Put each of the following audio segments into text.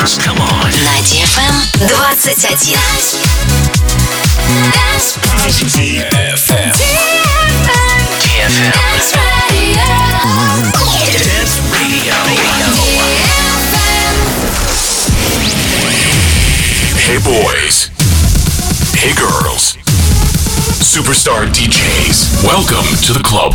dance. Come on. На DFM 21. DFM. DFM. Dance Radio. Hey boys. Hey girls. Superstar DJs. Welcome to the club.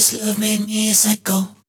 Satellite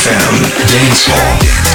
FM Dance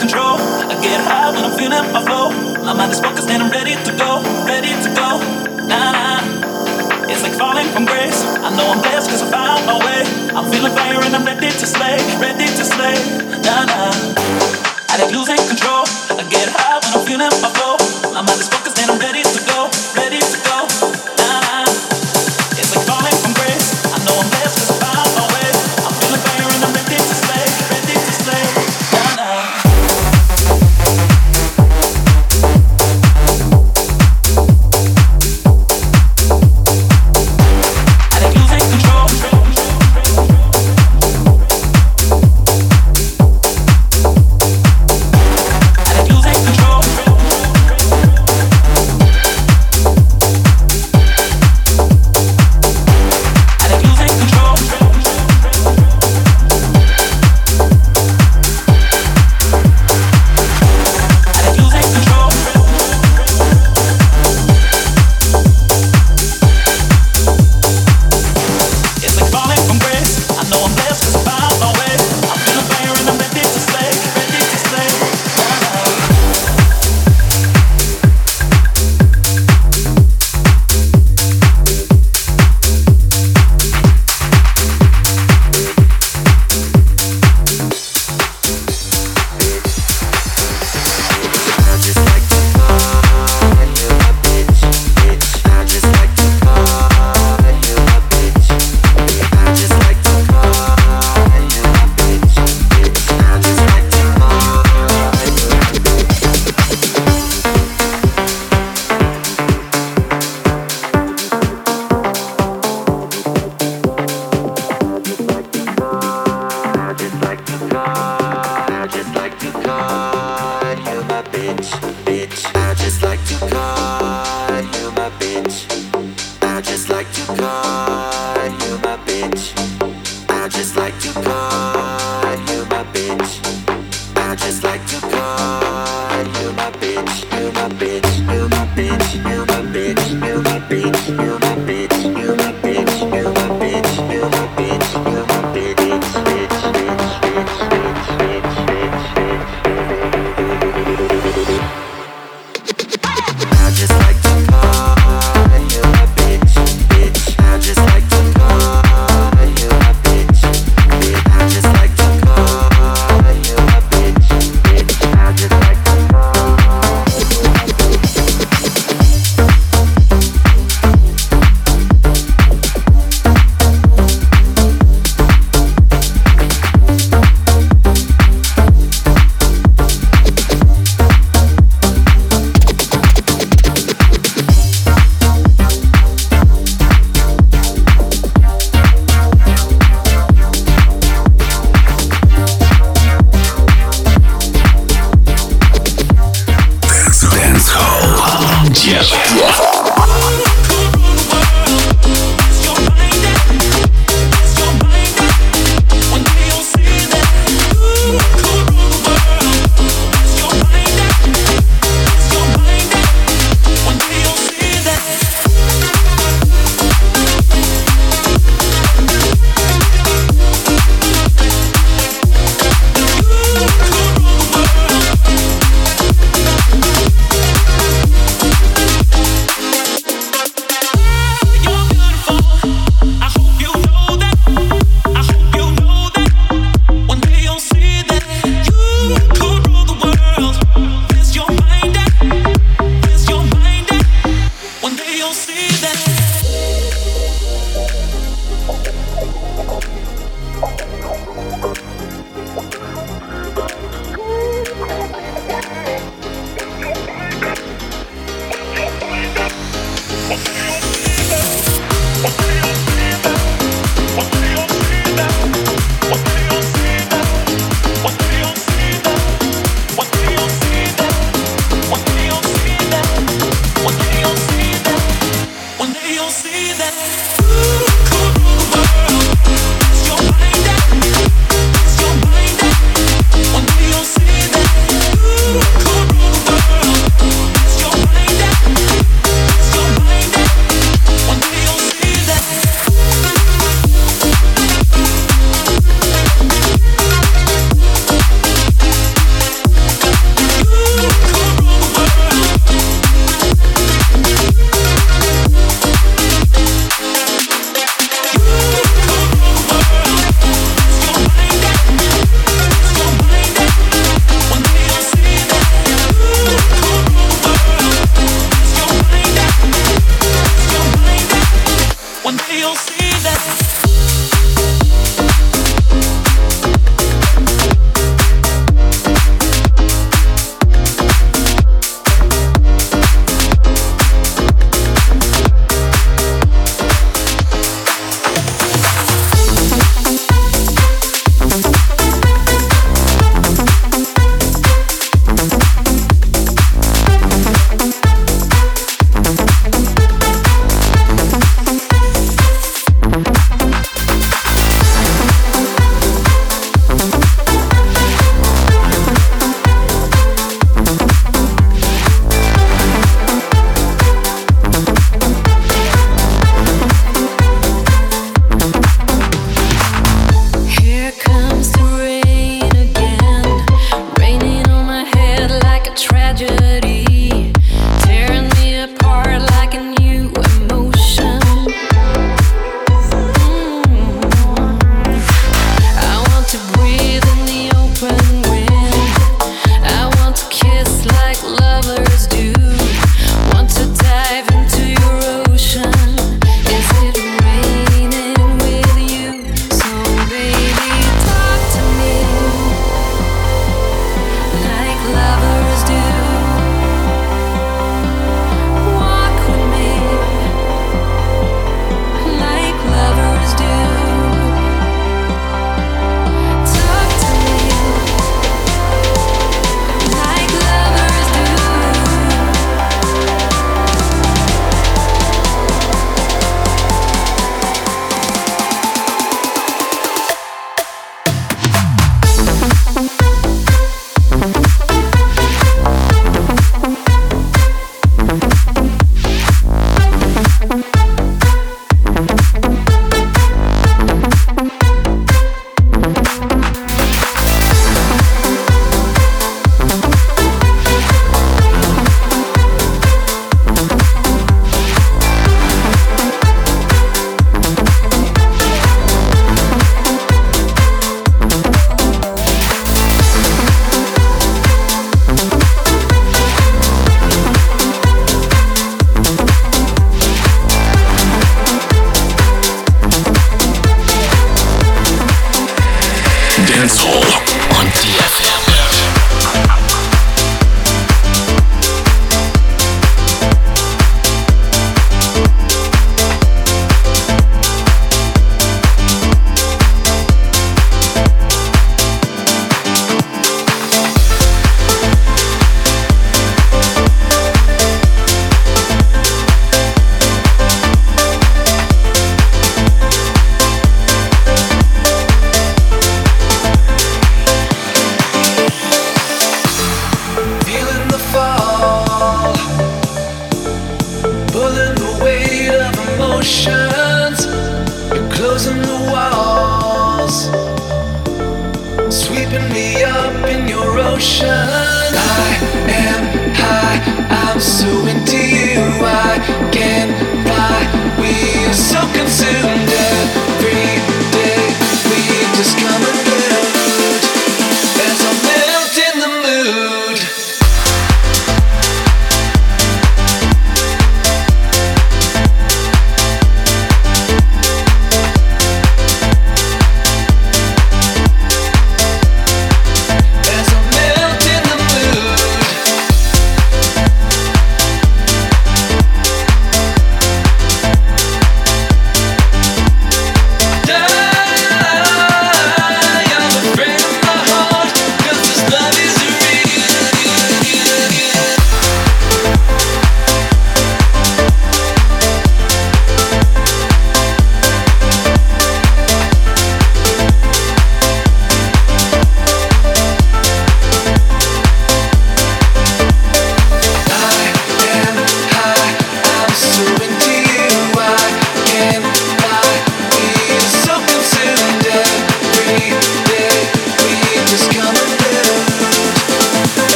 control. I get high when I'm feeling my flow. My mind is focused and I'm ready to go, ready to go. Nah, nah. It's like falling from grace. I know I'm blessed cause I found my way. I'm feeling fire and I'm ready to slay, ready to slay. Nah, nah. I ain't losing control. I get high when I'm feeling my flow. My mind is focused and I'm ready to go, ready to go.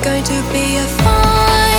Going to